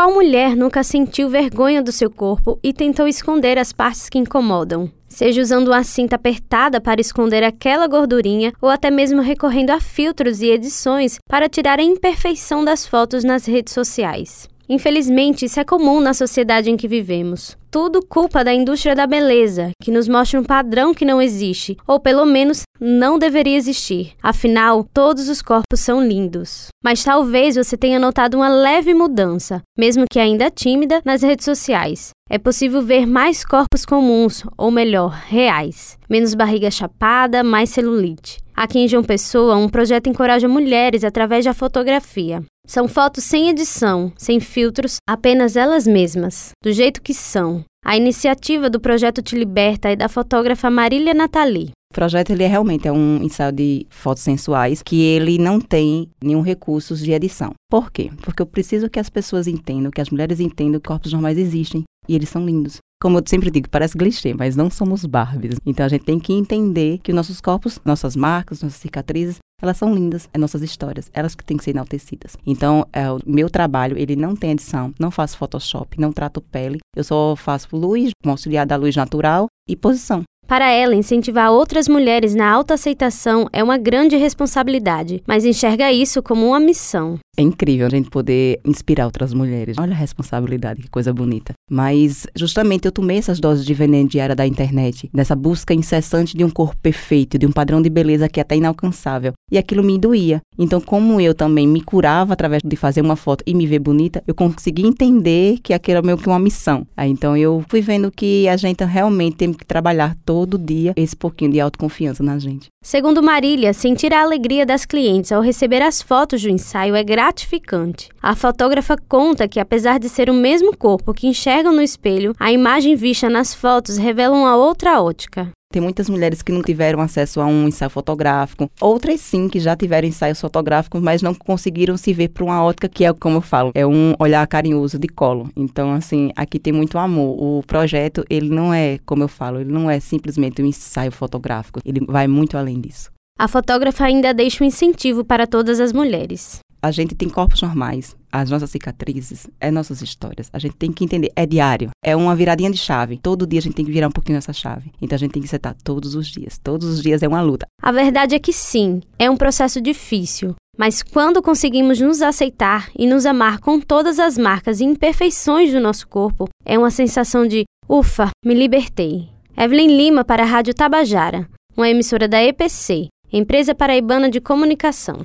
Qual mulher nunca sentiu vergonha do seu corpo e tentou esconder as partes que incomodam? Seja usando uma cinta apertada para esconder aquela gordurinha ou até mesmo recorrendo a filtros e edições para tirar a imperfeição das fotos nas redes sociais. Infelizmente, isso é comum na sociedade em que vivemos. Tudo culpa da indústria da beleza, que nos mostra um padrão que não existe, ou pelo menos não deveria existir. Afinal, todos os corpos são lindos. Mas talvez você tenha notado uma leve mudança, mesmo que ainda tímida, nas redes sociais. É possível ver mais corpos comuns, ou melhor, reais. Menos barriga chapada, mais celulite. Aqui em João Pessoa, um projeto encoraja mulheres através da fotografia. São fotos sem edição, sem filtros, apenas elas mesmas, do jeito que são. A iniciativa do projeto Te Liberta é da fotógrafa Marília Natali. O projeto ele é realmente é um ensaio de fotos sensuais que ele não tem nenhum recurso de edição. Por quê? Porque eu preciso que as pessoas entendam, que as mulheres entendam que corpos normais existem e eles são lindos. Como eu sempre digo, parece clichê, mas não somos Barbies. Então a gente tem que entender que os nossos corpos, nossas marcas, nossas cicatrizes, elas são lindas, é nossas histórias, elas que têm que ser enaltecidas. Então, é, o meu trabalho, ele não tem edição, não faço Photoshop, não trato pele, eu só faço luz, auxiliar da luz natural e posição. Para ela, incentivar outras mulheres na autoaceitação é uma grande responsabilidade, mas enxerga isso como uma missão. É incrível a gente poder inspirar outras mulheres. Olha a responsabilidade, que coisa bonita. Mas, justamente, eu tomei essas doses de veneno diária da internet, dessa busca incessante de um corpo perfeito, de um padrão de beleza que é até inalcançável. E aquilo me doía. Então, como eu também me curava através de fazer uma foto e me ver bonita, eu consegui entender que aquilo era meio que uma missão. Aí, então, eu fui vendo que a gente realmente tem que trabalhar todo dia esse pouquinho de autoconfiança na gente. Segundo Marília, sentir a alegria das clientes ao receber as fotos do ensaio é gratificante. A fotógrafa conta que, apesar de ser o mesmo corpo que enxergam no espelho, a imagem vista nas fotos revela uma outra ótica. Tem muitas mulheres que não tiveram acesso a um ensaio fotográfico, outras sim que já tiveram ensaios fotográficos, mas não conseguiram se ver por uma ótica que é, como eu falo, é um olhar carinhoso de colo. Então, assim, aqui tem muito amor. O projeto, ele não é, como eu falo, ele não é simplesmente um ensaio fotográfico, ele vai muito além disso. A fotógrafa ainda deixa um incentivo para todas as mulheres a gente tem corpos normais, as nossas cicatrizes, é nossas histórias. A gente tem que entender, é diário, é uma viradinha de chave. Todo dia a gente tem que virar um pouquinho essa chave. Então a gente tem que setar todos os dias. Todos os dias é uma luta. A verdade é que sim, é um processo difícil. Mas quando conseguimos nos aceitar e nos amar com todas as marcas e imperfeições do nosso corpo, é uma sensação de ufa, me libertei. Evelyn Lima para a Rádio Tabajara, uma emissora da EPC, Empresa Paraibana de Comunicação.